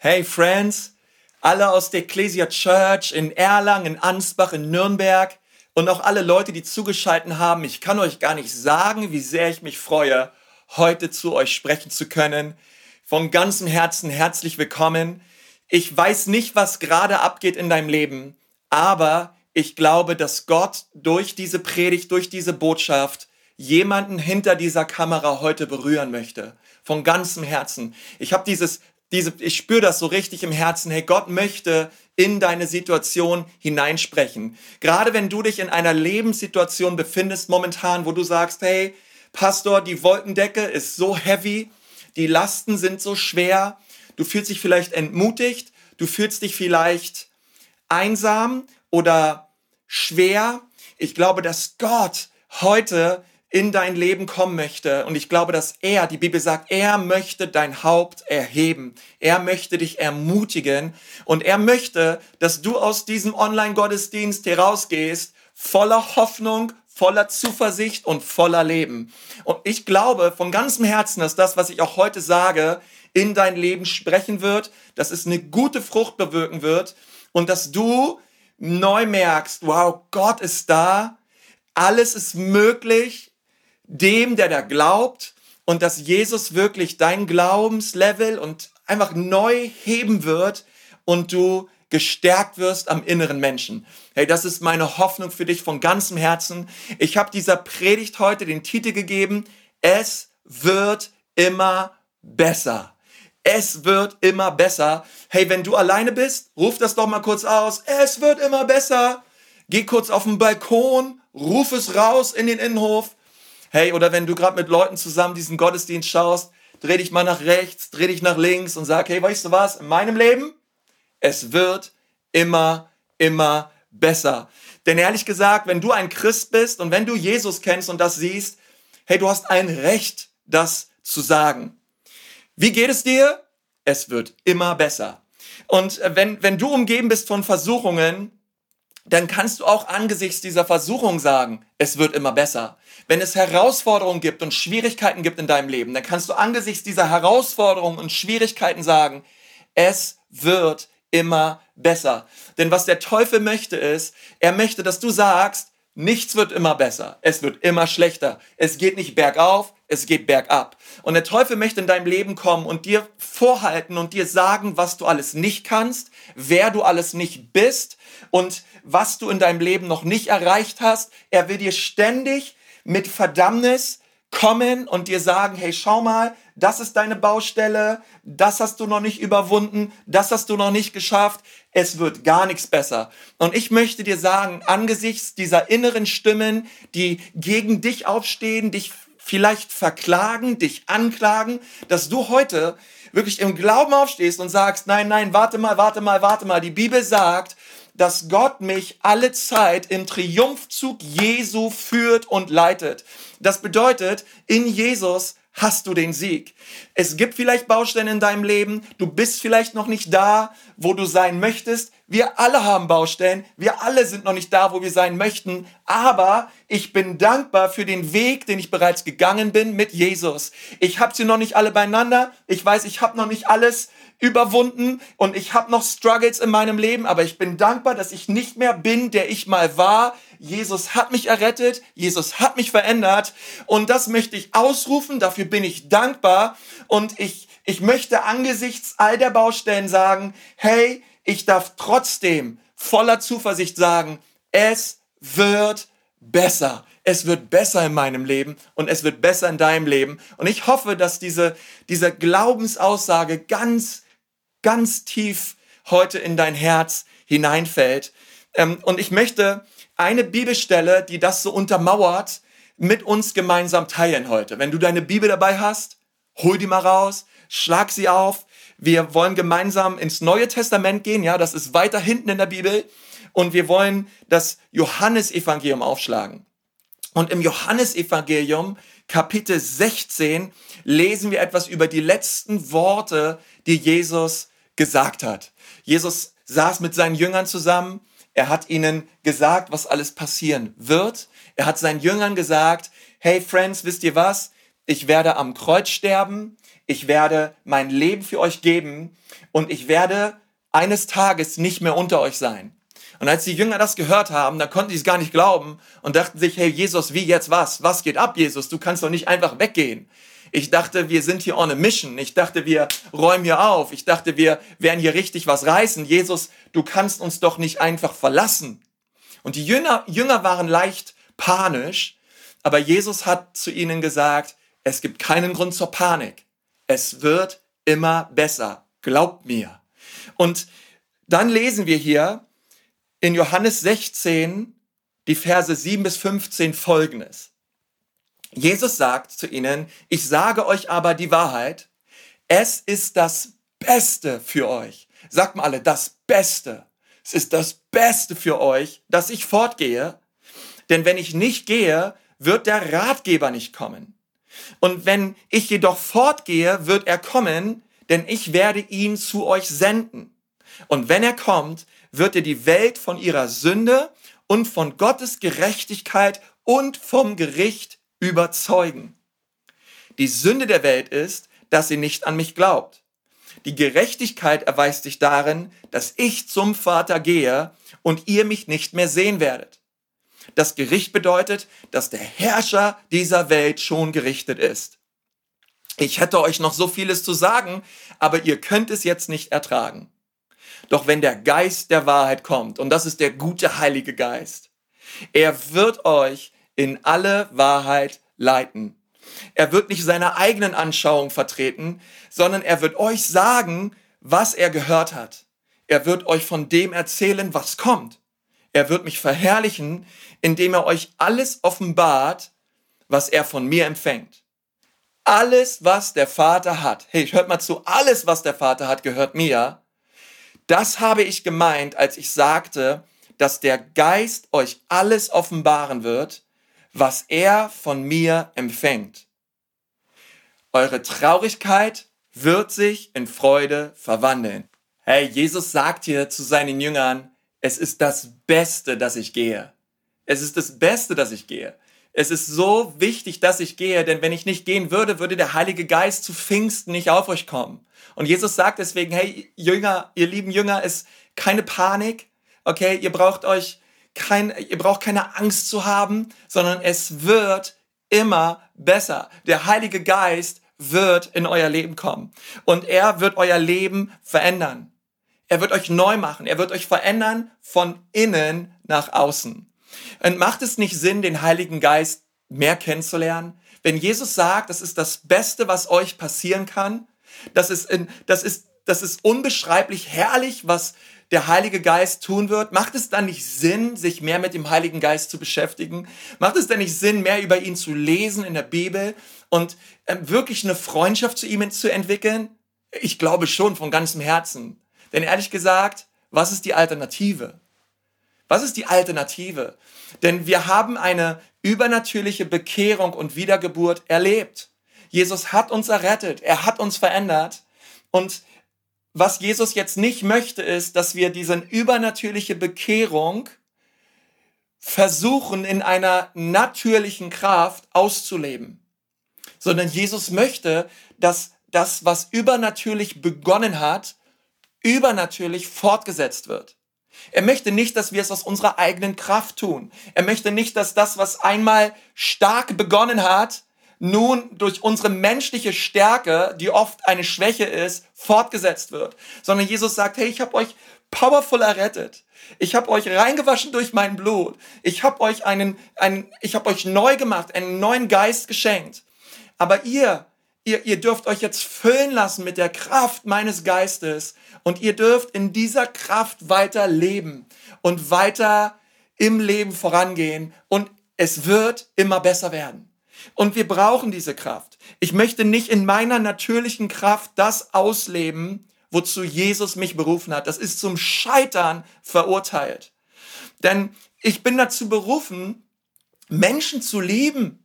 Hey Friends, alle aus der Ecclesia Church in Erlangen, in Ansbach, in Nürnberg und auch alle Leute, die zugeschaltet haben. Ich kann euch gar nicht sagen, wie sehr ich mich freue, heute zu euch sprechen zu können. Von ganzem Herzen herzlich willkommen. Ich weiß nicht, was gerade abgeht in deinem Leben, aber ich glaube, dass Gott durch diese Predigt, durch diese Botschaft jemanden hinter dieser Kamera heute berühren möchte. Von ganzem Herzen. Ich habe dieses diese, ich spüre das so richtig im Herzen, hey, Gott möchte in deine Situation hineinsprechen. Gerade wenn du dich in einer Lebenssituation befindest momentan, wo du sagst, hey, Pastor, die Wolkendecke ist so heavy, die Lasten sind so schwer, du fühlst dich vielleicht entmutigt, du fühlst dich vielleicht einsam oder schwer. Ich glaube, dass Gott heute in dein Leben kommen möchte. Und ich glaube, dass er, die Bibel sagt, er möchte dein Haupt erheben. Er möchte dich ermutigen. Und er möchte, dass du aus diesem Online-Gottesdienst herausgehst, voller Hoffnung, voller Zuversicht und voller Leben. Und ich glaube von ganzem Herzen, dass das, was ich auch heute sage, in dein Leben sprechen wird, dass es eine gute Frucht bewirken wird und dass du neu merkst, wow, Gott ist da, alles ist möglich, dem, der da glaubt und dass Jesus wirklich dein Glaubenslevel und einfach neu heben wird und du gestärkt wirst am inneren Menschen. Hey, das ist meine Hoffnung für dich von ganzem Herzen. Ich habe dieser Predigt heute den Titel gegeben, es wird immer besser. Es wird immer besser. Hey, wenn du alleine bist, ruf das doch mal kurz aus. Es wird immer besser. Geh kurz auf den Balkon, ruf es raus in den Innenhof. Hey, oder wenn du gerade mit Leuten zusammen diesen Gottesdienst schaust, dreh dich mal nach rechts, dreh dich nach links und sag, hey, weißt du was, in meinem Leben, es wird immer, immer besser. Denn ehrlich gesagt, wenn du ein Christ bist und wenn du Jesus kennst und das siehst, hey, du hast ein Recht, das zu sagen. Wie geht es dir? Es wird immer besser. Und wenn, wenn du umgeben bist von Versuchungen, dann kannst du auch angesichts dieser Versuchung sagen, es wird immer besser. Wenn es Herausforderungen gibt und Schwierigkeiten gibt in deinem Leben, dann kannst du angesichts dieser Herausforderungen und Schwierigkeiten sagen, es wird immer besser. Denn was der Teufel möchte ist, er möchte, dass du sagst, nichts wird immer besser, es wird immer schlechter. Es geht nicht bergauf, es geht bergab. Und der Teufel möchte in deinem Leben kommen und dir vorhalten und dir sagen, was du alles nicht kannst, wer du alles nicht bist und was du in deinem Leben noch nicht erreicht hast. Er will dir ständig mit Verdammnis kommen und dir sagen, hey, schau mal, das ist deine Baustelle, das hast du noch nicht überwunden, das hast du noch nicht geschafft, es wird gar nichts besser. Und ich möchte dir sagen, angesichts dieser inneren Stimmen, die gegen dich aufstehen, dich vielleicht verklagen, dich anklagen, dass du heute wirklich im Glauben aufstehst und sagst, nein, nein, warte mal, warte mal, warte mal. Die Bibel sagt, dass Gott mich alle Zeit im Triumphzug Jesu führt und leitet. Das bedeutet, in Jesus hast du den Sieg. Es gibt vielleicht Baustellen in deinem Leben, du bist vielleicht noch nicht da, wo du sein möchtest. Wir alle haben Baustellen, wir alle sind noch nicht da, wo wir sein möchten, aber ich bin dankbar für den Weg, den ich bereits gegangen bin mit Jesus. Ich habe sie noch nicht alle beieinander, ich weiß, ich habe noch nicht alles überwunden und ich habe noch Struggles in meinem Leben, aber ich bin dankbar, dass ich nicht mehr bin, der ich mal war. Jesus hat mich errettet, Jesus hat mich verändert und das möchte ich ausrufen, dafür bin ich dankbar und ich, ich möchte angesichts all der Baustellen sagen, hey, ich darf trotzdem voller Zuversicht sagen, es wird besser. Es wird besser in meinem Leben und es wird besser in deinem Leben. Und ich hoffe, dass diese, diese Glaubensaussage ganz ganz tief heute in dein Herz hineinfällt. Ähm, und ich möchte eine Bibelstelle, die das so untermauert, mit uns gemeinsam teilen heute. Wenn du deine Bibel dabei hast, hol die mal raus, schlag sie auf. Wir wollen gemeinsam ins Neue Testament gehen, ja, das ist weiter hinten in der Bibel. Und wir wollen das Johannesevangelium aufschlagen. Und im Johannesevangelium, Kapitel 16, lesen wir etwas über die letzten Worte, die Jesus gesagt hat. Jesus saß mit seinen Jüngern zusammen. Er hat ihnen gesagt, was alles passieren wird. Er hat seinen Jüngern gesagt, hey Friends, wisst ihr was? Ich werde am Kreuz sterben. ich werde mein Leben für euch geben und ich werde eines Tages nicht mehr unter euch sein. Und als die Jünger das gehört haben, da konnten sie es gar nicht glauben und dachten sich, hey Jesus, wie jetzt was? Was geht ab, Jesus? Du kannst doch nicht einfach weggehen. Ich dachte, wir sind hier on a mission. Ich dachte, wir räumen hier auf. Ich dachte, wir werden hier richtig was reißen. Jesus, du kannst uns doch nicht einfach verlassen. Und die Jünger, Jünger waren leicht panisch, aber Jesus hat zu ihnen gesagt, es gibt keinen Grund zur Panik. Es wird immer besser. Glaubt mir. Und dann lesen wir hier in Johannes 16 die Verse 7 bis 15 folgendes. Jesus sagt zu ihnen, ich sage euch aber die Wahrheit, es ist das Beste für euch. Sagt mal alle, das Beste. Es ist das Beste für euch, dass ich fortgehe, denn wenn ich nicht gehe, wird der Ratgeber nicht kommen. Und wenn ich jedoch fortgehe, wird er kommen, denn ich werde ihn zu euch senden. Und wenn er kommt, wird er die Welt von ihrer Sünde und von Gottes Gerechtigkeit und vom Gericht überzeugen. Die Sünde der Welt ist, dass sie nicht an mich glaubt. Die Gerechtigkeit erweist sich darin, dass ich zum Vater gehe und ihr mich nicht mehr sehen werdet. Das Gericht bedeutet, dass der Herrscher dieser Welt schon gerichtet ist. Ich hätte euch noch so vieles zu sagen, aber ihr könnt es jetzt nicht ertragen. Doch wenn der Geist der Wahrheit kommt, und das ist der gute Heilige Geist, er wird euch in alle Wahrheit leiten. Er wird nicht seine eigenen Anschauungen vertreten, sondern er wird euch sagen, was er gehört hat. Er wird euch von dem erzählen, was kommt. Er wird mich verherrlichen, indem er euch alles offenbart, was er von mir empfängt. Alles, was der Vater hat, hey, hört mal zu, alles, was der Vater hat, gehört mir. Das habe ich gemeint, als ich sagte, dass der Geist euch alles offenbaren wird, was er von mir empfängt. Eure Traurigkeit wird sich in Freude verwandeln. Hey, Jesus sagt hier zu seinen Jüngern, es ist das Beste, dass ich gehe. Es ist das Beste, dass ich gehe. Es ist so wichtig, dass ich gehe, denn wenn ich nicht gehen würde, würde der Heilige Geist zu Pfingsten nicht auf euch kommen. Und Jesus sagt deswegen, hey, Jünger, ihr lieben Jünger, ist keine Panik, okay? Ihr braucht euch kein, ihr braucht keine Angst zu haben, sondern es wird immer besser. Der Heilige Geist wird in euer Leben kommen und er wird euer Leben verändern. Er wird euch neu machen. Er wird euch verändern von innen nach außen. Und macht es nicht Sinn, den Heiligen Geist mehr kennenzulernen? Wenn Jesus sagt, das ist das Beste, was euch passieren kann, das ist, in, das ist, das ist unbeschreiblich herrlich, was der Heilige Geist tun wird, macht es dann nicht Sinn, sich mehr mit dem Heiligen Geist zu beschäftigen? Macht es dann nicht Sinn, mehr über ihn zu lesen in der Bibel und äh, wirklich eine Freundschaft zu ihm zu entwickeln? Ich glaube schon von ganzem Herzen. Denn ehrlich gesagt, was ist die Alternative? Was ist die Alternative? Denn wir haben eine übernatürliche Bekehrung und Wiedergeburt erlebt. Jesus hat uns errettet, er hat uns verändert und was Jesus jetzt nicht möchte, ist, dass wir diese übernatürliche Bekehrung versuchen in einer natürlichen Kraft auszuleben, sondern Jesus möchte, dass das, was übernatürlich begonnen hat, übernatürlich fortgesetzt wird. Er möchte nicht, dass wir es aus unserer eigenen Kraft tun. Er möchte nicht, dass das, was einmal stark begonnen hat, nun durch unsere menschliche Stärke, die oft eine Schwäche ist, fortgesetzt wird, sondern Jesus sagt, hey, ich habe euch powerful errettet. Ich habe euch reingewaschen durch mein Blut. Ich habe euch einen, einen ich habe euch neu gemacht, einen neuen Geist geschenkt. Aber ihr, ihr, ihr dürft euch jetzt füllen lassen mit der Kraft meines Geistes und ihr dürft in dieser Kraft weiter leben und weiter im Leben vorangehen und es wird immer besser werden. Und wir brauchen diese Kraft. Ich möchte nicht in meiner natürlichen Kraft das ausleben, wozu Jesus mich berufen hat. Das ist zum Scheitern verurteilt. Denn ich bin dazu berufen, Menschen zu lieben.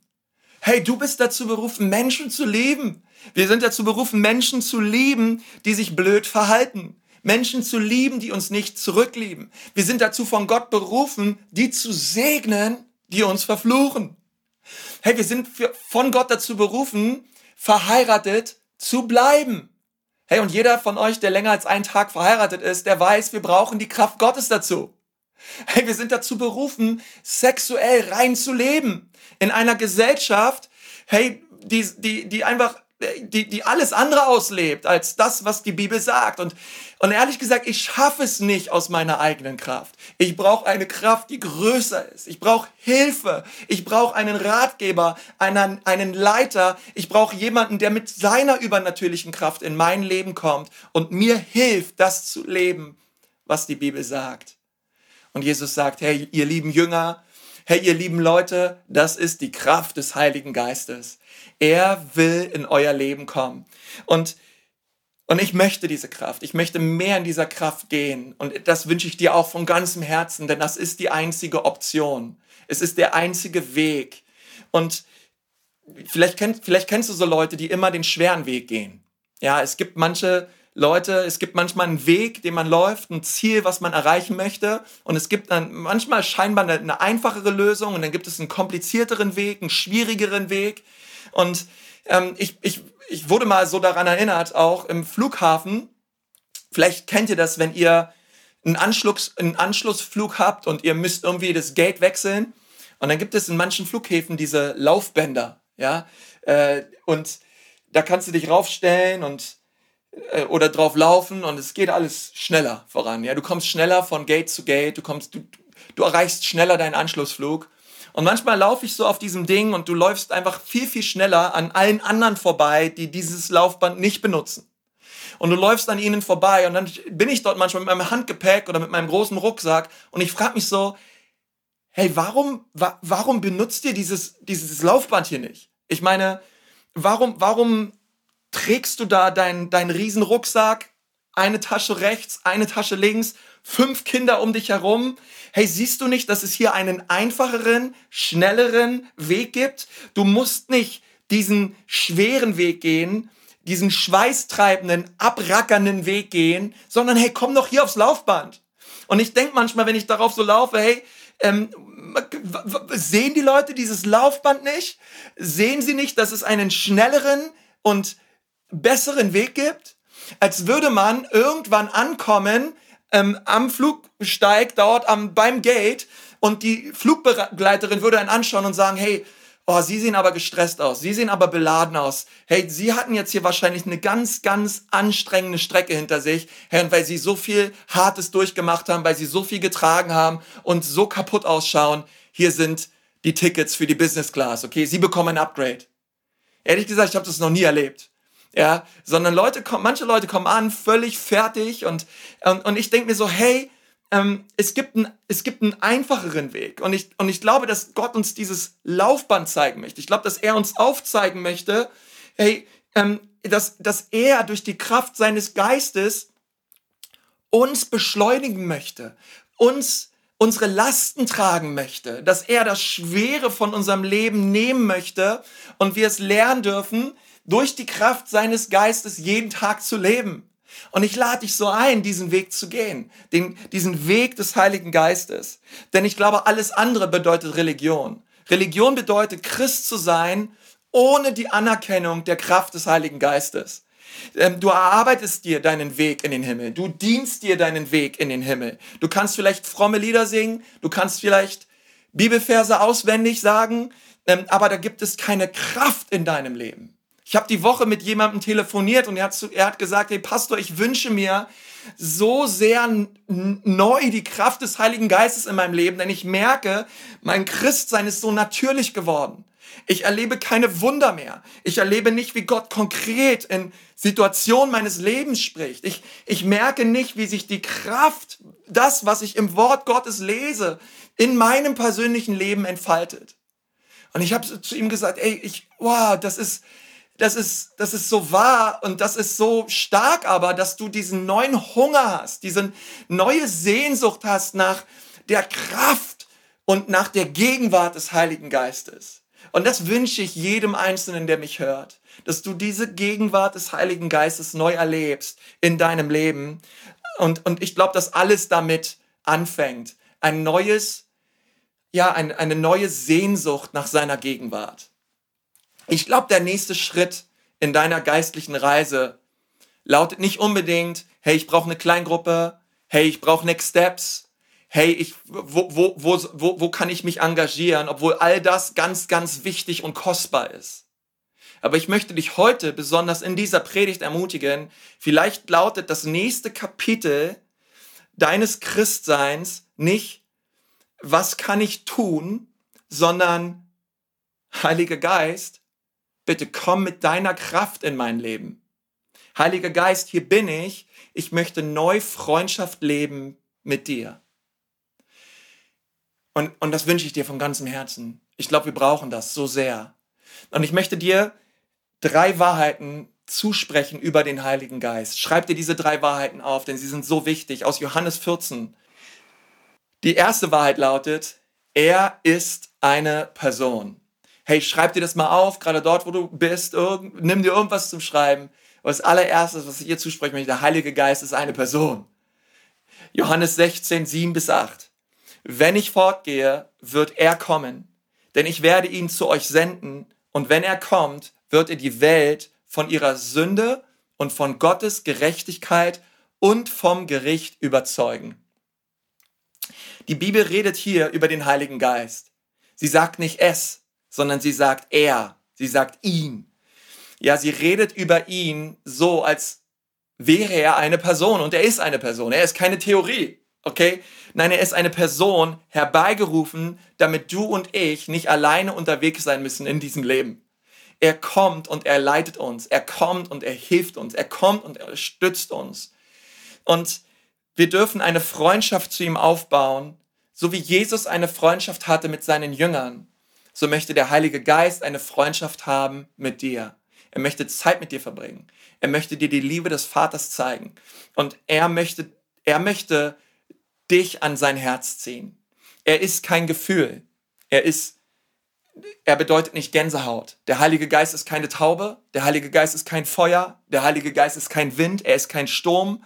Hey, du bist dazu berufen, Menschen zu lieben. Wir sind dazu berufen, Menschen zu lieben, die sich blöd verhalten. Menschen zu lieben, die uns nicht zurücklieben. Wir sind dazu von Gott berufen, die zu segnen, die uns verfluchen. Hey, wir sind von Gott dazu berufen, verheiratet zu bleiben. Hey, und jeder von euch, der länger als einen Tag verheiratet ist, der weiß, wir brauchen die Kraft Gottes dazu. Hey, wir sind dazu berufen, sexuell rein zu leben. In einer Gesellschaft, hey, die, die, die einfach die, die alles andere auslebt als das, was die Bibel sagt. Und, und ehrlich gesagt, ich schaffe es nicht aus meiner eigenen Kraft. Ich brauche eine Kraft, die größer ist. Ich brauche Hilfe. Ich brauche einen Ratgeber, einen, einen Leiter. Ich brauche jemanden, der mit seiner übernatürlichen Kraft in mein Leben kommt und mir hilft, das zu leben, was die Bibel sagt. Und Jesus sagt, hey, ihr lieben Jünger, hey, ihr lieben Leute, das ist die Kraft des Heiligen Geistes. Er will in euer Leben kommen. Und, und ich möchte diese Kraft. Ich möchte mehr in dieser Kraft gehen. Und das wünsche ich dir auch von ganzem Herzen, denn das ist die einzige Option. Es ist der einzige Weg. Und vielleicht, kenn, vielleicht kennst du so Leute, die immer den schweren Weg gehen. Ja, es gibt manche Leute, es gibt manchmal einen Weg, den man läuft, ein Ziel, was man erreichen möchte. Und es gibt dann manchmal scheinbar eine, eine einfachere Lösung und dann gibt es einen komplizierteren Weg, einen schwierigeren Weg. Und ähm, ich, ich, ich wurde mal so daran erinnert, auch im Flughafen, vielleicht kennt ihr das, wenn ihr einen, Anschluss, einen Anschlussflug habt und ihr müsst irgendwie das Gate wechseln. Und dann gibt es in manchen Flughäfen diese Laufbänder, ja. Äh, und da kannst du dich raufstellen und äh, oder drauf laufen und es geht alles schneller voran. Ja, du kommst schneller von Gate zu Gate, du kommst, du, du erreichst schneller deinen Anschlussflug. Und manchmal laufe ich so auf diesem Ding und du läufst einfach viel, viel schneller an allen anderen vorbei, die dieses Laufband nicht benutzen. Und du läufst an ihnen vorbei und dann bin ich dort manchmal mit meinem Handgepäck oder mit meinem großen Rucksack und ich frage mich so, hey, warum, wa warum benutzt ihr dieses, dieses Laufband hier nicht? Ich meine, warum, warum trägst du da deinen dein riesen Rucksack, eine Tasche rechts, eine Tasche links, fünf Kinder um dich herum. Hey, siehst du nicht, dass es hier einen einfacheren, schnelleren Weg gibt? Du musst nicht diesen schweren Weg gehen, diesen schweißtreibenden, abrackernden Weg gehen, sondern hey, komm doch hier aufs Laufband. Und ich denke manchmal, wenn ich darauf so laufe, hey, ähm, sehen die Leute dieses Laufband nicht? Sehen sie nicht, dass es einen schnelleren und besseren Weg gibt? Als würde man irgendwann ankommen ähm, am Flugsteig, dort am, beim Gate und die Flugbegleiterin würde einen anschauen und sagen, hey, oh, Sie sehen aber gestresst aus, Sie sehen aber beladen aus. Hey, Sie hatten jetzt hier wahrscheinlich eine ganz, ganz anstrengende Strecke hinter sich, hey, und weil Sie so viel Hartes durchgemacht haben, weil Sie so viel getragen haben und so kaputt ausschauen, hier sind die Tickets für die Business Class, okay? Sie bekommen ein Upgrade. Ehrlich gesagt, ich habe das noch nie erlebt ja, sondern Leute kommen, manche Leute kommen an, völlig fertig und, und, und ich denke mir so, hey, ähm, es, gibt ein, es gibt einen einfacheren Weg und ich, und ich glaube, dass Gott uns dieses Laufband zeigen möchte. Ich glaube, dass er uns aufzeigen möchte, hey, ähm, dass, dass er durch die Kraft seines Geistes uns beschleunigen möchte, uns unsere Lasten tragen möchte, dass er das Schwere von unserem Leben nehmen möchte und wir es lernen dürfen, durch die Kraft seines Geistes jeden Tag zu leben. Und ich lade dich so ein, diesen Weg zu gehen, den, diesen Weg des Heiligen Geistes. Denn ich glaube, alles andere bedeutet Religion. Religion bedeutet, Christ zu sein, ohne die Anerkennung der Kraft des Heiligen Geistes. Ähm, du erarbeitest dir deinen Weg in den Himmel. Du dienst dir deinen Weg in den Himmel. Du kannst vielleicht fromme Lieder singen. Du kannst vielleicht Bibelverse auswendig sagen. Ähm, aber da gibt es keine Kraft in deinem Leben. Ich habe die Woche mit jemandem telefoniert und er hat, er hat gesagt, hey Pastor, ich wünsche mir so sehr neu die Kraft des Heiligen Geistes in meinem Leben, denn ich merke, mein Christsein ist so natürlich geworden. Ich erlebe keine Wunder mehr. Ich erlebe nicht, wie Gott konkret in Situationen meines Lebens spricht. Ich, ich merke nicht, wie sich die Kraft, das, was ich im Wort Gottes lese, in meinem persönlichen Leben entfaltet. Und ich habe zu ihm gesagt, ey, ich, wow, das ist, das ist, das ist so wahr und das ist so stark aber, dass du diesen neuen Hunger hast, diese neue Sehnsucht hast nach der Kraft und nach der Gegenwart des Heiligen Geistes. Und das wünsche ich jedem Einzelnen, der mich hört, dass du diese Gegenwart des Heiligen Geistes neu erlebst in deinem Leben. Und, und ich glaube, dass alles damit anfängt. Ein neues, ja, ein, eine neue Sehnsucht nach seiner Gegenwart. Ich glaube, der nächste Schritt in deiner geistlichen Reise lautet nicht unbedingt, hey, ich brauche eine Kleingruppe, hey, ich brauche Next Steps, hey, ich, wo, wo, wo, wo, wo kann ich mich engagieren, obwohl all das ganz, ganz wichtig und kostbar ist. Aber ich möchte dich heute besonders in dieser Predigt ermutigen, vielleicht lautet das nächste Kapitel deines Christseins nicht, was kann ich tun, sondern Heiliger Geist, bitte komm mit deiner Kraft in mein Leben. Heiliger Geist, hier bin ich. Ich möchte neu Freundschaft leben mit dir. Und, und das wünsche ich dir von ganzem Herzen. Ich glaube, wir brauchen das so sehr. Und ich möchte dir drei Wahrheiten zusprechen über den Heiligen Geist. Schreib dir diese drei Wahrheiten auf, denn sie sind so wichtig. Aus Johannes 14. Die erste Wahrheit lautet, er ist eine Person. Hey, schreib dir das mal auf, gerade dort, wo du bist. Nimm dir irgendwas zum Schreiben. Und das allererstes, was ich hier zusprechen möchte, der Heilige Geist ist eine Person. Johannes 16, 7 bis 8. Wenn ich fortgehe, wird er kommen, denn ich werde ihn zu euch senden, und wenn er kommt, wird er die Welt von ihrer Sünde und von Gottes Gerechtigkeit und vom Gericht überzeugen. Die Bibel redet hier über den Heiligen Geist. Sie sagt nicht es, sondern sie sagt er, sie sagt ihn. Ja, sie redet über ihn so, als wäre er eine Person und er ist eine Person. Er ist keine Theorie. Okay? Nein, er ist eine Person herbeigerufen, damit du und ich nicht alleine unterwegs sein müssen in diesem Leben. Er kommt und er leitet uns. Er kommt und er hilft uns. Er kommt und er stützt uns. Und wir dürfen eine Freundschaft zu ihm aufbauen, so wie Jesus eine Freundschaft hatte mit seinen Jüngern. So möchte der Heilige Geist eine Freundschaft haben mit dir. Er möchte Zeit mit dir verbringen. Er möchte dir die Liebe des Vaters zeigen. Und er möchte, er möchte dich an sein Herz ziehen. Er ist kein Gefühl. Er ist, er bedeutet nicht Gänsehaut. Der Heilige Geist ist keine Taube. Der Heilige Geist ist kein Feuer. Der Heilige Geist ist kein Wind. Er ist kein Sturm,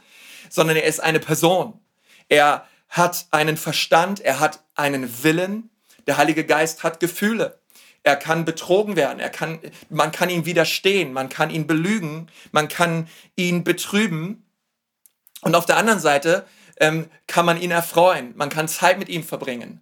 sondern er ist eine Person. Er hat einen Verstand. Er hat einen Willen. Der Heilige Geist hat Gefühle. Er kann betrogen werden. Er kann, man kann ihm widerstehen. Man kann ihn belügen. Man kann ihn betrüben. Und auf der anderen Seite ähm, kann man ihn erfreuen. Man kann Zeit mit ihm verbringen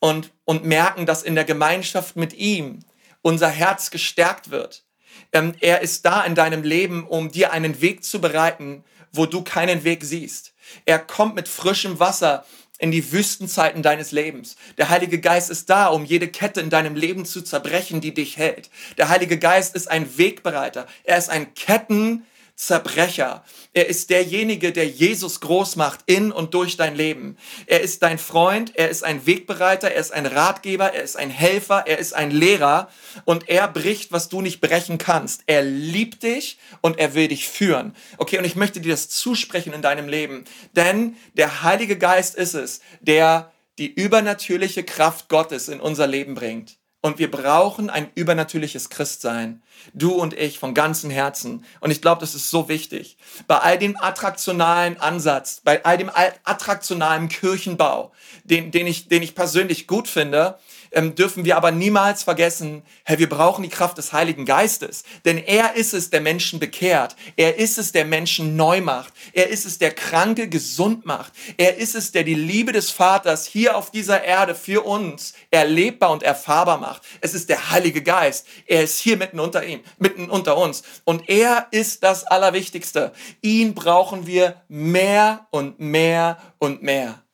und, und merken, dass in der Gemeinschaft mit ihm unser Herz gestärkt wird. Ähm, er ist da in deinem Leben, um dir einen Weg zu bereiten, wo du keinen Weg siehst. Er kommt mit frischem Wasser in die Wüstenzeiten deines Lebens. Der Heilige Geist ist da, um jede Kette in deinem Leben zu zerbrechen, die dich hält. Der Heilige Geist ist ein Wegbereiter. Er ist ein Ketten, Zerbrecher. Er ist derjenige, der Jesus groß macht in und durch dein Leben. Er ist dein Freund, er ist ein Wegbereiter, er ist ein Ratgeber, er ist ein Helfer, er ist ein Lehrer und er bricht, was du nicht brechen kannst. Er liebt dich und er will dich führen. Okay, und ich möchte dir das zusprechen in deinem Leben, denn der Heilige Geist ist es, der die übernatürliche Kraft Gottes in unser Leben bringt. Und wir brauchen ein übernatürliches Christsein. Du und ich von ganzem Herzen. Und ich glaube, das ist so wichtig. Bei all dem attraktionalen Ansatz, bei all dem attraktionalen Kirchenbau, den, den, ich, den ich persönlich gut finde, ähm, dürfen wir aber niemals vergessen, hey, wir brauchen die Kraft des Heiligen Geistes. Denn er ist es, der Menschen bekehrt. Er ist es, der Menschen neu macht. Er ist es, der Kranke gesund macht. Er ist es, der die Liebe des Vaters hier auf dieser Erde für uns erlebbar und erfahrbar macht. Es ist der Heilige Geist. Er ist hier mitten unter ihm, mitten unter uns. Und er ist das Allerwichtigste. Ihn brauchen wir mehr und mehr und mehr.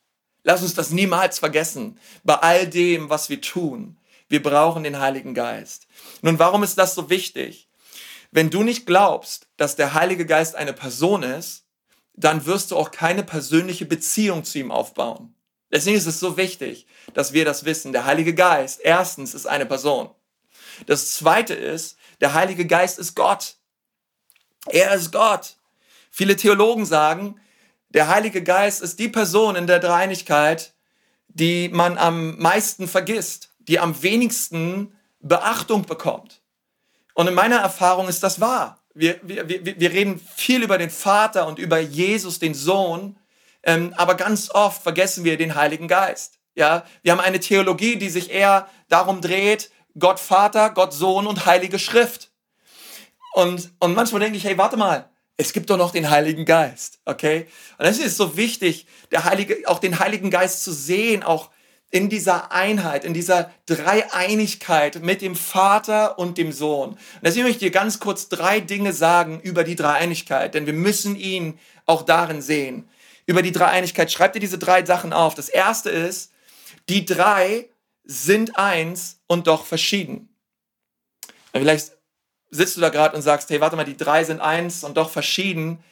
Lass uns das niemals vergessen. Bei all dem, was wir tun. Wir brauchen den Heiligen Geist. Nun, warum ist das so wichtig? Wenn du nicht glaubst, dass der Heilige Geist eine Person ist, dann wirst du auch keine persönliche Beziehung zu ihm aufbauen. Deswegen ist es so wichtig, dass wir das wissen. Der Heilige Geist, erstens, ist eine Person. Das zweite ist, der Heilige Geist ist Gott. Er ist Gott. Viele Theologen sagen, der Heilige Geist ist die Person in der Dreinigkeit, die man am meisten vergisst, die am wenigsten Beachtung bekommt. Und in meiner Erfahrung ist das wahr. Wir, wir, wir, wir reden viel über den Vater und über Jesus, den Sohn, ähm, aber ganz oft vergessen wir den Heiligen Geist. Ja, wir haben eine Theologie, die sich eher darum dreht, Gott Vater, Gott Sohn und Heilige Schrift. und, und manchmal denke ich, hey, warte mal, es gibt doch noch den Heiligen Geist, okay? Und es ist so wichtig, der Heilige, auch den Heiligen Geist zu sehen, auch in dieser Einheit, in dieser Dreieinigkeit mit dem Vater und dem Sohn. Und deswegen möchte ich dir ganz kurz drei Dinge sagen über die Dreieinigkeit, denn wir müssen ihn auch darin sehen. Über die Dreieinigkeit, schreib dir diese drei Sachen auf. Das erste ist, die drei sind eins und doch verschieden. Vielleicht sitzt du da gerade und sagst, hey, warte mal, die drei sind eins und doch verschieden.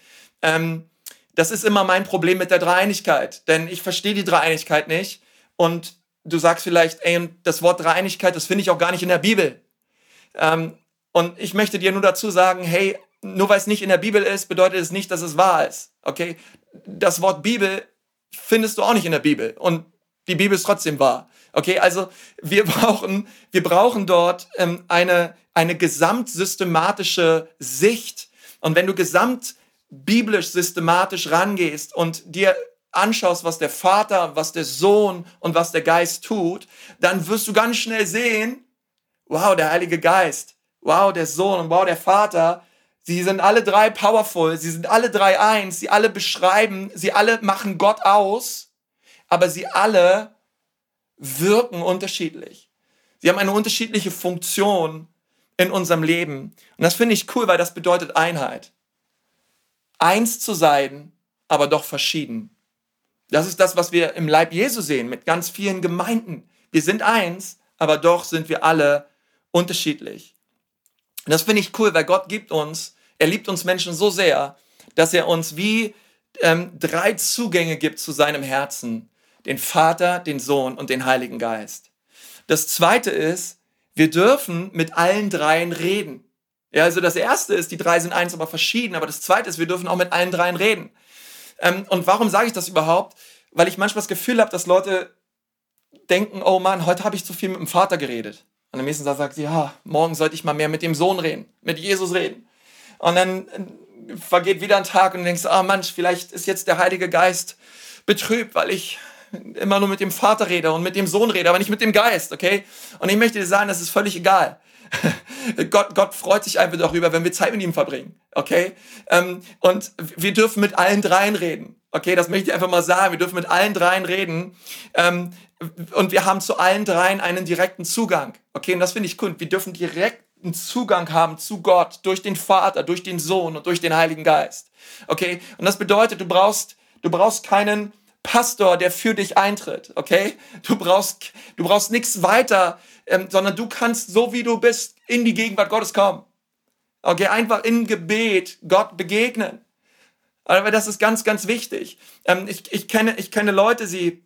Ähm, das ist immer mein Problem mit der Dreieinigkeit, denn ich verstehe die Dreieinigkeit nicht und du sagst vielleicht, ey, das Wort Dreieinigkeit, das finde ich auch gar nicht in der Bibel. Ähm, und ich möchte dir nur dazu sagen, hey, nur weil es nicht in der Bibel ist, bedeutet es nicht, dass es wahr ist. Okay? Das Wort Bibel findest du auch nicht in der Bibel und die Bibel ist trotzdem wahr. Okay, also wir brauchen, wir brauchen dort ähm, eine, eine gesamtsystematische Sicht. Und wenn du gesamt biblisch systematisch rangehst und dir anschaust, was der Vater, was der Sohn und was der Geist tut, dann wirst du ganz schnell sehen, wow, der Heilige Geist, wow, der Sohn und wow, der Vater, sie sind alle drei powerful, sie sind alle drei eins, sie alle beschreiben, sie alle machen Gott aus, aber sie alle wirken unterschiedlich. Sie haben eine unterschiedliche Funktion in unserem Leben. Und das finde ich cool, weil das bedeutet Einheit. Eins zu sein, aber doch verschieden. Das ist das, was wir im Leib Jesu sehen, mit ganz vielen Gemeinden. Wir sind eins, aber doch sind wir alle unterschiedlich. Und das finde ich cool, weil Gott gibt uns, er liebt uns Menschen so sehr, dass er uns wie ähm, drei Zugänge gibt zu seinem Herzen den Vater, den Sohn und den Heiligen Geist. Das zweite ist, wir dürfen mit allen dreien reden. Ja, also das erste ist, die drei sind eins, aber verschieden. Aber das zweite ist, wir dürfen auch mit allen dreien reden. Ähm, und warum sage ich das überhaupt? Weil ich manchmal das Gefühl habe, dass Leute denken, oh Mann, heute habe ich zu viel mit dem Vater geredet. Und am nächsten Tag sagt sie, ja, morgen sollte ich mal mehr mit dem Sohn reden, mit Jesus reden. Und dann äh, vergeht wieder ein Tag und du denkst, ah oh Mann, vielleicht ist jetzt der Heilige Geist betrübt, weil ich immer nur mit dem Vater rede und mit dem Sohn rede, aber nicht mit dem Geist, okay? Und ich möchte dir sagen, das ist völlig egal. Gott, Gott freut sich einfach darüber, wenn wir Zeit mit ihm verbringen, okay? Ähm, und wir dürfen mit allen dreien reden, okay? Das möchte ich einfach mal sagen. Wir dürfen mit allen dreien reden. Ähm, und wir haben zu allen dreien einen direkten Zugang, okay? Und das finde ich cool. Wir dürfen direkten Zugang haben zu Gott durch den Vater, durch den Sohn und durch den Heiligen Geist, okay? Und das bedeutet, du brauchst, du brauchst keinen Pastor, der für dich eintritt, okay? Du brauchst, du brauchst nichts weiter, ähm, sondern du kannst so wie du bist in die Gegenwart Gottes kommen. Okay, einfach in Gebet Gott begegnen. Aber das ist ganz, ganz wichtig. Ähm, ich, ich, kenne, ich kenne Leute, sie,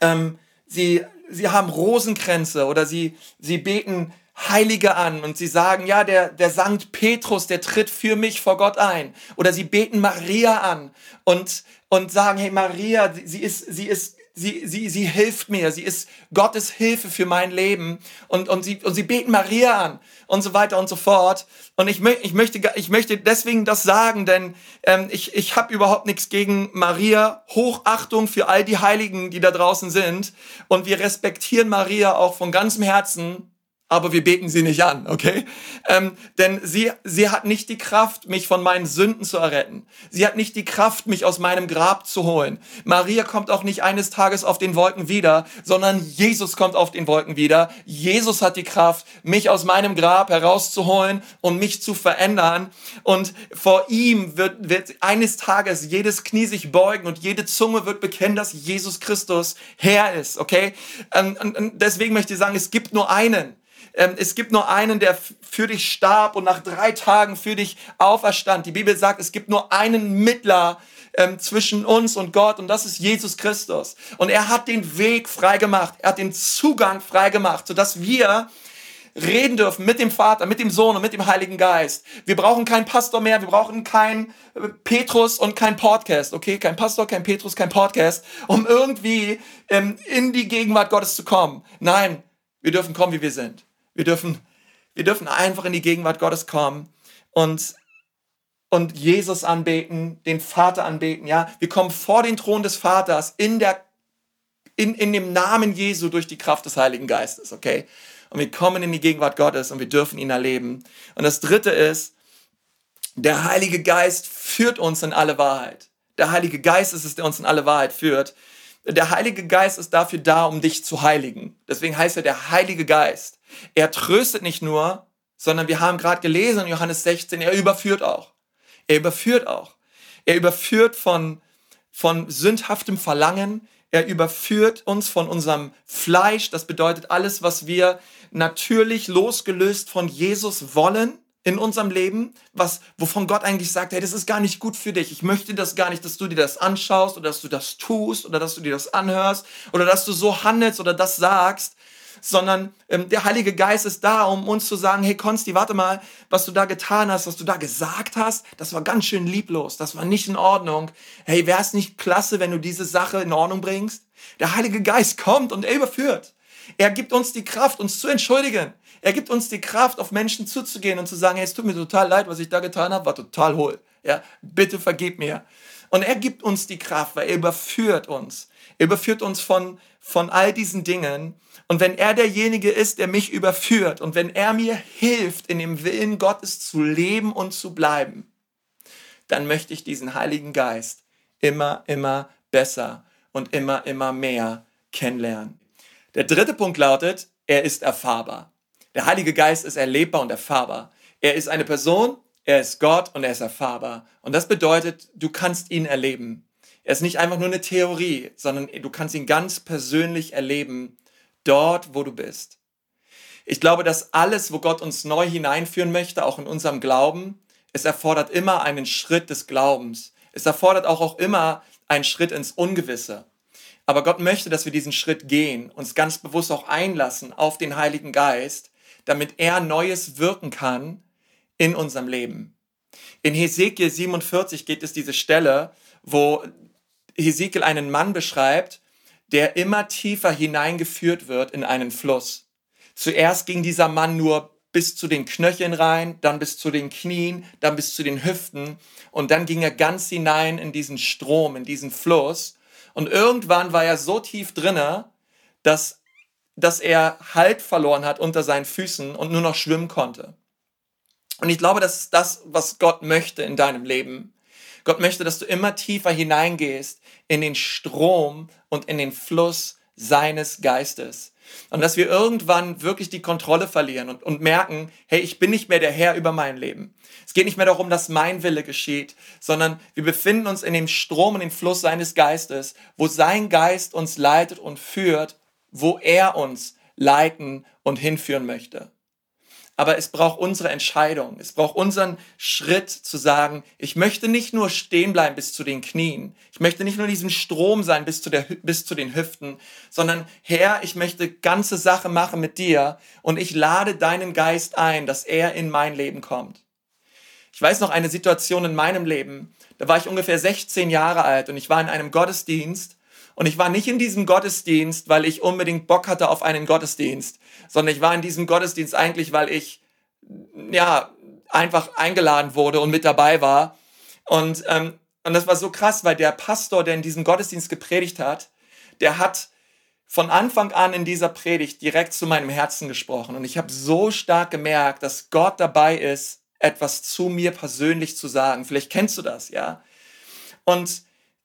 ähm, sie, sie haben Rosenkränze oder sie, sie beten Heilige an und sie sagen, ja, der, der Sankt Petrus, der tritt für mich vor Gott ein. Oder sie beten Maria an und, und sagen, hey, Maria, sie ist, sie ist, sie, sie, sie hilft mir, sie ist Gottes Hilfe für mein Leben und, und, sie, und sie beten Maria an und so weiter und so fort. Und ich, ich, möchte, ich möchte deswegen das sagen, denn ähm, ich, ich habe überhaupt nichts gegen Maria, Hochachtung für all die Heiligen, die da draußen sind. Und wir respektieren Maria auch von ganzem Herzen aber wir beten sie nicht an, okay? Ähm, denn sie, sie hat nicht die Kraft, mich von meinen Sünden zu erretten. Sie hat nicht die Kraft, mich aus meinem Grab zu holen. Maria kommt auch nicht eines Tages auf den Wolken wieder, sondern Jesus kommt auf den Wolken wieder. Jesus hat die Kraft, mich aus meinem Grab herauszuholen und mich zu verändern. Und vor ihm wird, wird eines Tages jedes Knie sich beugen und jede Zunge wird bekennen, dass Jesus Christus Herr ist, okay? Ähm, und, deswegen möchte ich sagen, es gibt nur einen es gibt nur einen, der für dich starb und nach drei Tagen für dich auferstand. Die Bibel sagt, es gibt nur einen Mittler ähm, zwischen uns und Gott und das ist Jesus Christus. Und er hat den Weg freigemacht, er hat den Zugang freigemacht, sodass wir reden dürfen mit dem Vater, mit dem Sohn und mit dem Heiligen Geist. Wir brauchen keinen Pastor mehr, wir brauchen keinen äh, Petrus und kein Podcast, okay? Kein Pastor, kein Petrus, kein Podcast, um irgendwie ähm, in die Gegenwart Gottes zu kommen. Nein, wir dürfen kommen, wie wir sind. Wir dürfen, wir dürfen einfach in die Gegenwart Gottes kommen und, und Jesus anbeten, den Vater anbeten, ja. Wir kommen vor den Thron des Vaters in der, in, in dem Namen Jesu durch die Kraft des Heiligen Geistes, okay? Und wir kommen in die Gegenwart Gottes und wir dürfen ihn erleben. Und das dritte ist, Der Heilige Geist führt uns in alle Wahrheit. Der Heilige Geist ist es, der uns in alle Wahrheit führt. Der Heilige Geist ist dafür da, um dich zu heiligen. Deswegen heißt er der Heilige Geist. Er tröstet nicht nur, sondern wir haben gerade gelesen in Johannes 16, er überführt auch. Er überführt auch. Er überführt von, von sündhaftem Verlangen. Er überführt uns von unserem Fleisch. Das bedeutet alles, was wir natürlich losgelöst von Jesus wollen in unserem Leben, was, wovon Gott eigentlich sagt, hey, das ist gar nicht gut für dich. Ich möchte das gar nicht, dass du dir das anschaust oder dass du das tust oder dass du dir das anhörst oder dass du so handelst oder das sagst, sondern ähm, der Heilige Geist ist da, um uns zu sagen, hey Konsti, warte mal, was du da getan hast, was du da gesagt hast, das war ganz schön lieblos, das war nicht in Ordnung. Hey, wäre es nicht klasse, wenn du diese Sache in Ordnung bringst? Der Heilige Geist kommt und er überführt. Er gibt uns die Kraft, uns zu entschuldigen. Er gibt uns die Kraft, auf Menschen zuzugehen und zu sagen, hey, es tut mir total leid, was ich da getan habe, war total hohl. Ja, bitte vergib mir. Und er gibt uns die Kraft, weil er überführt uns. Er überführt uns von, von all diesen Dingen. Und wenn er derjenige ist, der mich überführt und wenn er mir hilft, in dem Willen Gottes zu leben und zu bleiben, dann möchte ich diesen Heiligen Geist immer, immer besser und immer, immer mehr kennenlernen. Der dritte Punkt lautet, er ist erfahrbar. Der Heilige Geist ist erlebbar und erfahrbar. Er ist eine Person, er ist Gott und er ist erfahrbar. Und das bedeutet, du kannst ihn erleben. Er ist nicht einfach nur eine Theorie, sondern du kannst ihn ganz persönlich erleben, dort, wo du bist. Ich glaube, dass alles, wo Gott uns neu hineinführen möchte, auch in unserem Glauben, es erfordert immer einen Schritt des Glaubens. Es erfordert auch, auch immer einen Schritt ins Ungewisse. Aber Gott möchte, dass wir diesen Schritt gehen, uns ganz bewusst auch einlassen auf den Heiligen Geist, damit er Neues wirken kann in unserem Leben. In Hesekiel 47 geht es diese Stelle, wo Hesekiel einen Mann beschreibt, der immer tiefer hineingeführt wird in einen Fluss. Zuerst ging dieser Mann nur bis zu den Knöcheln rein, dann bis zu den Knien, dann bis zu den Hüften und dann ging er ganz hinein in diesen Strom, in diesen Fluss und irgendwann war er so tief drinne, dass dass er Halt verloren hat unter seinen Füßen und nur noch schwimmen konnte. Und ich glaube, das ist das, was Gott möchte in deinem Leben. Gott möchte, dass du immer tiefer hineingehst in den Strom und in den Fluss seines Geistes. Und dass wir irgendwann wirklich die Kontrolle verlieren und, und merken, hey, ich bin nicht mehr der Herr über mein Leben. Es geht nicht mehr darum, dass mein Wille geschieht, sondern wir befinden uns in dem Strom und dem Fluss seines Geistes, wo sein Geist uns leitet und führt wo er uns leiten und hinführen möchte. Aber es braucht unsere Entscheidung. Es braucht unseren Schritt zu sagen, ich möchte nicht nur stehen bleiben bis zu den Knien. Ich möchte nicht nur diesen Strom sein bis zu, der, bis zu den Hüften, sondern Herr, ich möchte ganze Sache machen mit dir und ich lade deinen Geist ein, dass er in mein Leben kommt. Ich weiß noch eine Situation in meinem Leben. Da war ich ungefähr 16 Jahre alt und ich war in einem Gottesdienst und ich war nicht in diesem Gottesdienst, weil ich unbedingt Bock hatte auf einen Gottesdienst, sondern ich war in diesem Gottesdienst eigentlich, weil ich, ja, einfach eingeladen wurde und mit dabei war. Und, ähm, und das war so krass, weil der Pastor, der in diesem Gottesdienst gepredigt hat, der hat von Anfang an in dieser Predigt direkt zu meinem Herzen gesprochen. Und ich habe so stark gemerkt, dass Gott dabei ist, etwas zu mir persönlich zu sagen. Vielleicht kennst du das, ja. Und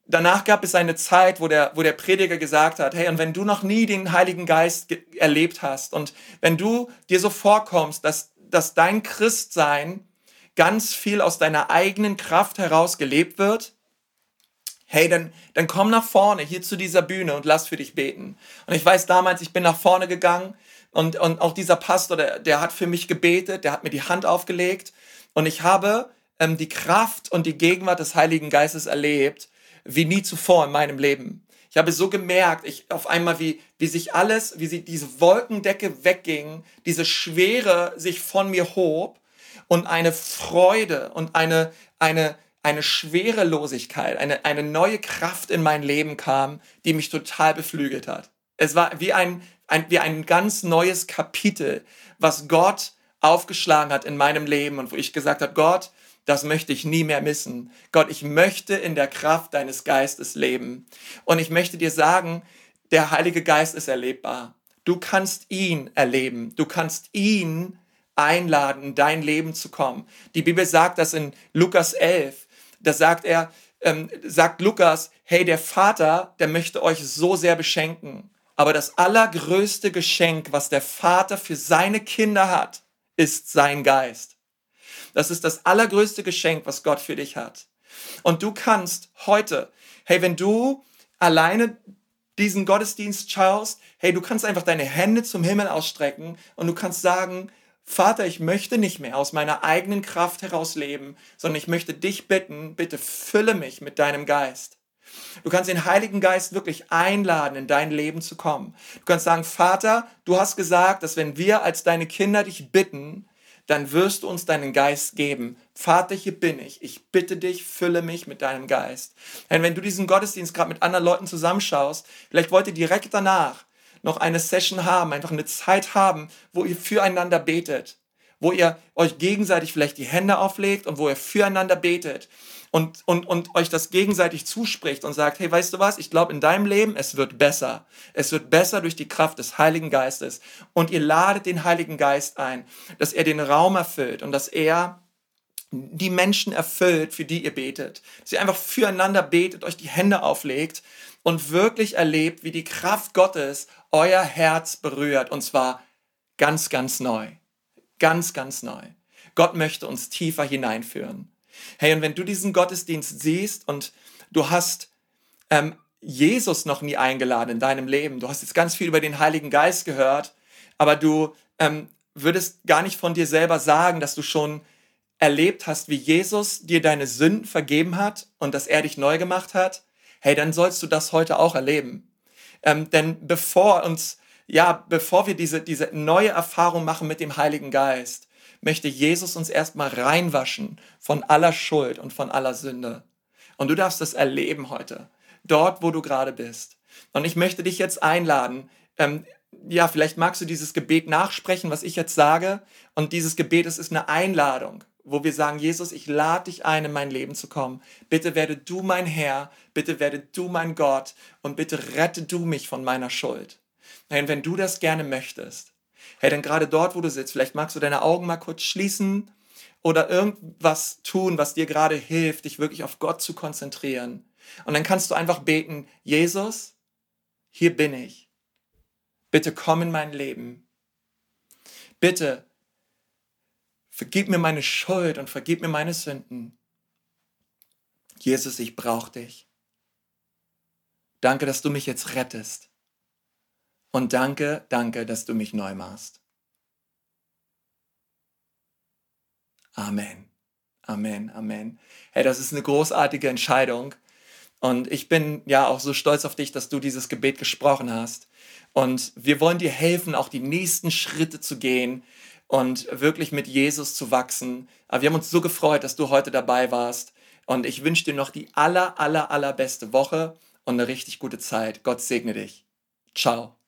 danach gab es eine Zeit, wo der, wo der Prediger gesagt hat, hey, und wenn du noch nie den Heiligen Geist erlebt hast und wenn du dir so vorkommst, dass, dass dein Christsein ganz viel aus deiner eigenen Kraft heraus gelebt wird, hey, dann, dann komm nach vorne hier zu dieser Bühne und lass für dich beten. Und ich weiß damals, ich bin nach vorne gegangen und, und auch dieser Pastor, der, der hat für mich gebetet, der hat mir die Hand aufgelegt und ich habe ähm, die Kraft und die Gegenwart des Heiligen Geistes erlebt wie nie zuvor in meinem Leben. Ich habe so gemerkt, ich auf einmal, wie, wie sich alles, wie sie diese Wolkendecke wegging, diese Schwere sich von mir hob und eine Freude und eine, eine, eine Schwerelosigkeit, eine, eine neue Kraft in mein Leben kam, die mich total beflügelt hat. Es war wie ein, ein, wie ein ganz neues Kapitel, was Gott aufgeschlagen hat in meinem Leben und wo ich gesagt habe, Gott, das möchte ich nie mehr missen. Gott, ich möchte in der Kraft deines Geistes leben. Und ich möchte dir sagen, der Heilige Geist ist erlebbar. Du kannst ihn erleben. Du kannst ihn einladen, in dein Leben zu kommen. Die Bibel sagt das in Lukas 11. Da sagt er, ähm, sagt Lukas, hey, der Vater, der möchte euch so sehr beschenken. Aber das allergrößte Geschenk, was der Vater für seine Kinder hat, ist sein Geist. Das ist das allergrößte Geschenk, was Gott für dich hat. Und du kannst heute, hey, wenn du alleine diesen Gottesdienst schaust, hey, du kannst einfach deine Hände zum Himmel ausstrecken und du kannst sagen, Vater, ich möchte nicht mehr aus meiner eigenen Kraft heraus leben, sondern ich möchte dich bitten, bitte fülle mich mit deinem Geist. Du kannst den Heiligen Geist wirklich einladen, in dein Leben zu kommen. Du kannst sagen, Vater, du hast gesagt, dass wenn wir als deine Kinder dich bitten, dann wirst du uns deinen Geist geben. Vater, hier bin ich. Ich bitte dich, fülle mich mit deinem Geist. Denn wenn du diesen Gottesdienst gerade mit anderen Leuten zusammenschaust, vielleicht wollt ihr direkt danach noch eine Session haben, einfach eine Zeit haben, wo ihr füreinander betet, wo ihr euch gegenseitig vielleicht die Hände auflegt und wo ihr füreinander betet und, und, und euch das gegenseitig zuspricht und sagt, hey, weißt du was, ich glaube in deinem Leben, es wird besser. Es wird besser durch die Kraft des Heiligen Geistes. Und ihr ladet den Heiligen Geist ein, dass er den Raum erfüllt und dass er die Menschen erfüllt, für die ihr betet. Ihr einfach füreinander betet, euch die Hände auflegt und wirklich erlebt, wie die Kraft Gottes euer Herz berührt. Und zwar ganz, ganz neu. Ganz, ganz neu. Gott möchte uns tiefer hineinführen. Hey, und wenn du diesen Gottesdienst siehst und du hast ähm, Jesus noch nie eingeladen in deinem Leben, du hast jetzt ganz viel über den Heiligen Geist gehört, aber du ähm, würdest gar nicht von dir selber sagen, dass du schon erlebt hast, wie Jesus dir deine Sünden vergeben hat und dass er dich neu gemacht hat, hey, dann sollst du das heute auch erleben. Ähm, denn bevor uns, ja, bevor wir diese, diese neue Erfahrung machen mit dem Heiligen Geist, möchte Jesus uns erstmal reinwaschen von aller Schuld und von aller Sünde. Und du darfst das erleben heute, dort, wo du gerade bist. Und ich möchte dich jetzt einladen, ähm, ja, vielleicht magst du dieses Gebet nachsprechen, was ich jetzt sage. Und dieses Gebet, es ist eine Einladung, wo wir sagen, Jesus, ich lade dich ein, in mein Leben zu kommen. Bitte werde du mein Herr, bitte werde du mein Gott und bitte rette du mich von meiner Schuld. Nein, wenn du das gerne möchtest, Hey, dann gerade dort, wo du sitzt, vielleicht magst du deine Augen mal kurz schließen oder irgendwas tun, was dir gerade hilft, dich wirklich auf Gott zu konzentrieren. Und dann kannst du einfach beten, Jesus, hier bin ich. Bitte komm in mein Leben. Bitte vergib mir meine Schuld und vergib mir meine Sünden. Jesus, ich brauche dich. Danke, dass du mich jetzt rettest. Und danke, danke, dass du mich neu machst. Amen. Amen, Amen. Hey, das ist eine großartige Entscheidung. Und ich bin ja auch so stolz auf dich, dass du dieses Gebet gesprochen hast. Und wir wollen dir helfen, auch die nächsten Schritte zu gehen und wirklich mit Jesus zu wachsen. Aber wir haben uns so gefreut, dass du heute dabei warst. Und ich wünsche dir noch die aller, aller, allerbeste Woche und eine richtig gute Zeit. Gott segne dich. Ciao.